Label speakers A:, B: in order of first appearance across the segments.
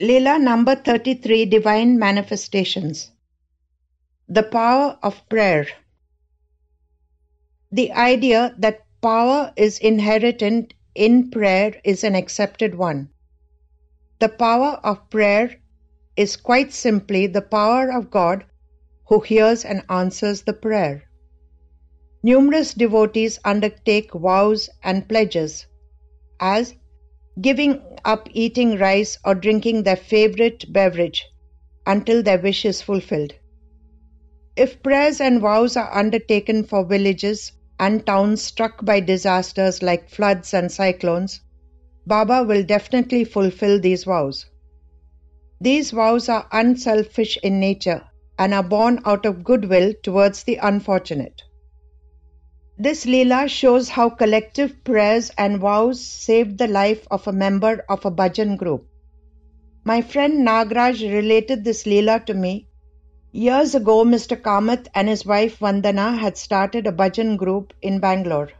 A: Leela number 33 Divine Manifestations The Power of Prayer The idea that power is inherent in prayer is an accepted one. The power of prayer is quite simply the power of God who hears and answers the prayer. Numerous devotees undertake vows and pledges, as giving up eating rice or drinking their favorite beverage until their wish is fulfilled. If prayers and vows are undertaken for villages and towns struck by disasters like floods and cyclones, Baba will definitely fulfill these vows. These vows are unselfish in nature and are born out of goodwill towards the unfortunate. This Leela shows how collective prayers and vows saved the life of a member of a bhajan group. My friend Nagraj related this Leela to me. Years ago, Mr. Kamath and his wife Vandana had started a bhajan group in Bangalore.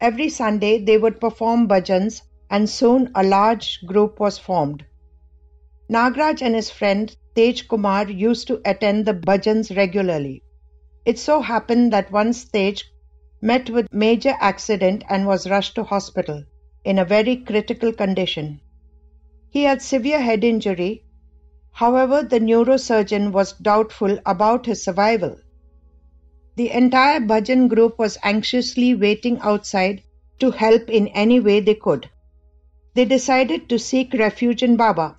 A: Every Sunday, they would perform bhajans, and soon a large group was formed. Nagraj and his friend Tej Kumar used to attend the bhajans regularly. It so happened that once Tej met with major accident and was rushed to hospital in a very critical condition. He had severe head injury. However, the neurosurgeon was doubtful about his survival. The entire Bhajan group was anxiously waiting outside to help in any way they could. They decided to seek refuge in Baba.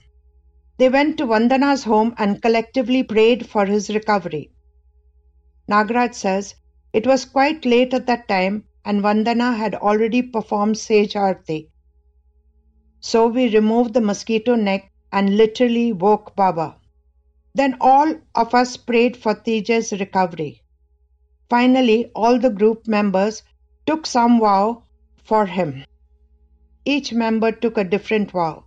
A: They went to Vandana's home and collectively prayed for his recovery. Nagraj says it was quite late at that time, and Vandana had already performed Shej Aarti. So we removed the mosquito net and literally woke Baba. Then all of us prayed for Teja's recovery. Finally, all the group members took some vow for him. Each member took a different vow,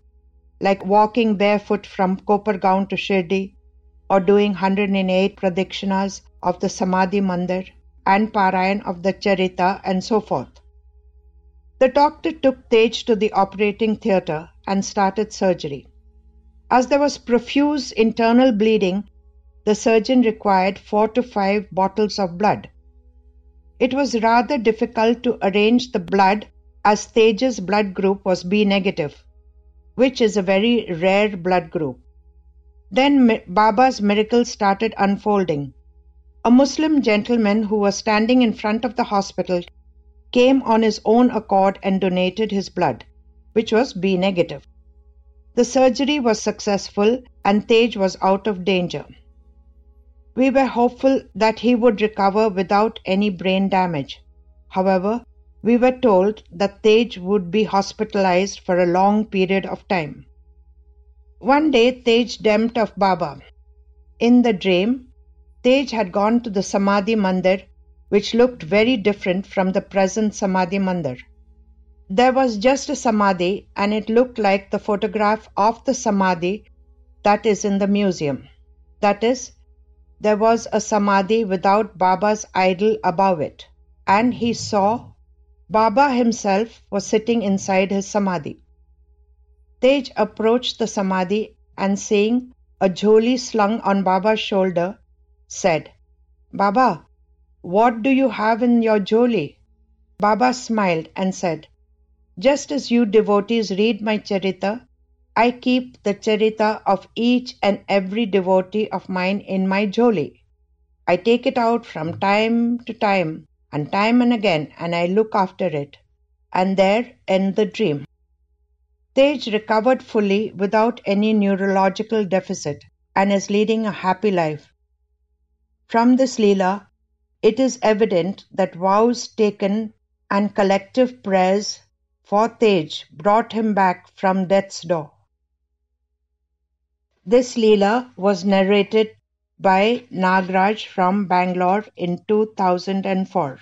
A: like walking barefoot from Kopargaon to Shirdi, or doing 108 pradakshinas of the Samadhi Mandir, and Parayan of the Charita and so forth. The doctor took Tej to the operating theatre and started surgery. As there was profuse internal bleeding, the surgeon required four to five bottles of blood. It was rather difficult to arrange the blood as Tej's blood group was B negative, which is a very rare blood group. Then Baba's miracle started unfolding. A Muslim gentleman who was standing in front of the hospital came on his own accord and donated his blood, which was B negative. The surgery was successful and Tej was out of danger. We were hopeful that he would recover without any brain damage. However, we were told that Tej would be hospitalized for a long period of time. One day Tej dreamt of Baba. In the dream, Tej had gone to the Samadhi Mandir, which looked very different from the present Samadhi Mandir. There was just a Samadhi, and it looked like the photograph of the Samadhi that is in the museum. That is, there was a Samadhi without Baba's idol above it, and he saw Baba himself was sitting inside his Samadhi. Tej approached the Samadhi and seeing a jholi slung on Baba's shoulder, said, Baba, what do you have in your jholi? Baba smiled and said, Just as you devotees read my charita, I keep the charita of each and every devotee of mine in my jholi. I take it out from time to time and time and again and I look after it. And there end the dream. Tej recovered fully without any neurological deficit and is leading a happy life. From this Leela, it is evident that vows taken and collective prayers for Tej brought him back from death's door. This Leela was narrated by Nagraj from Bangalore in 2004.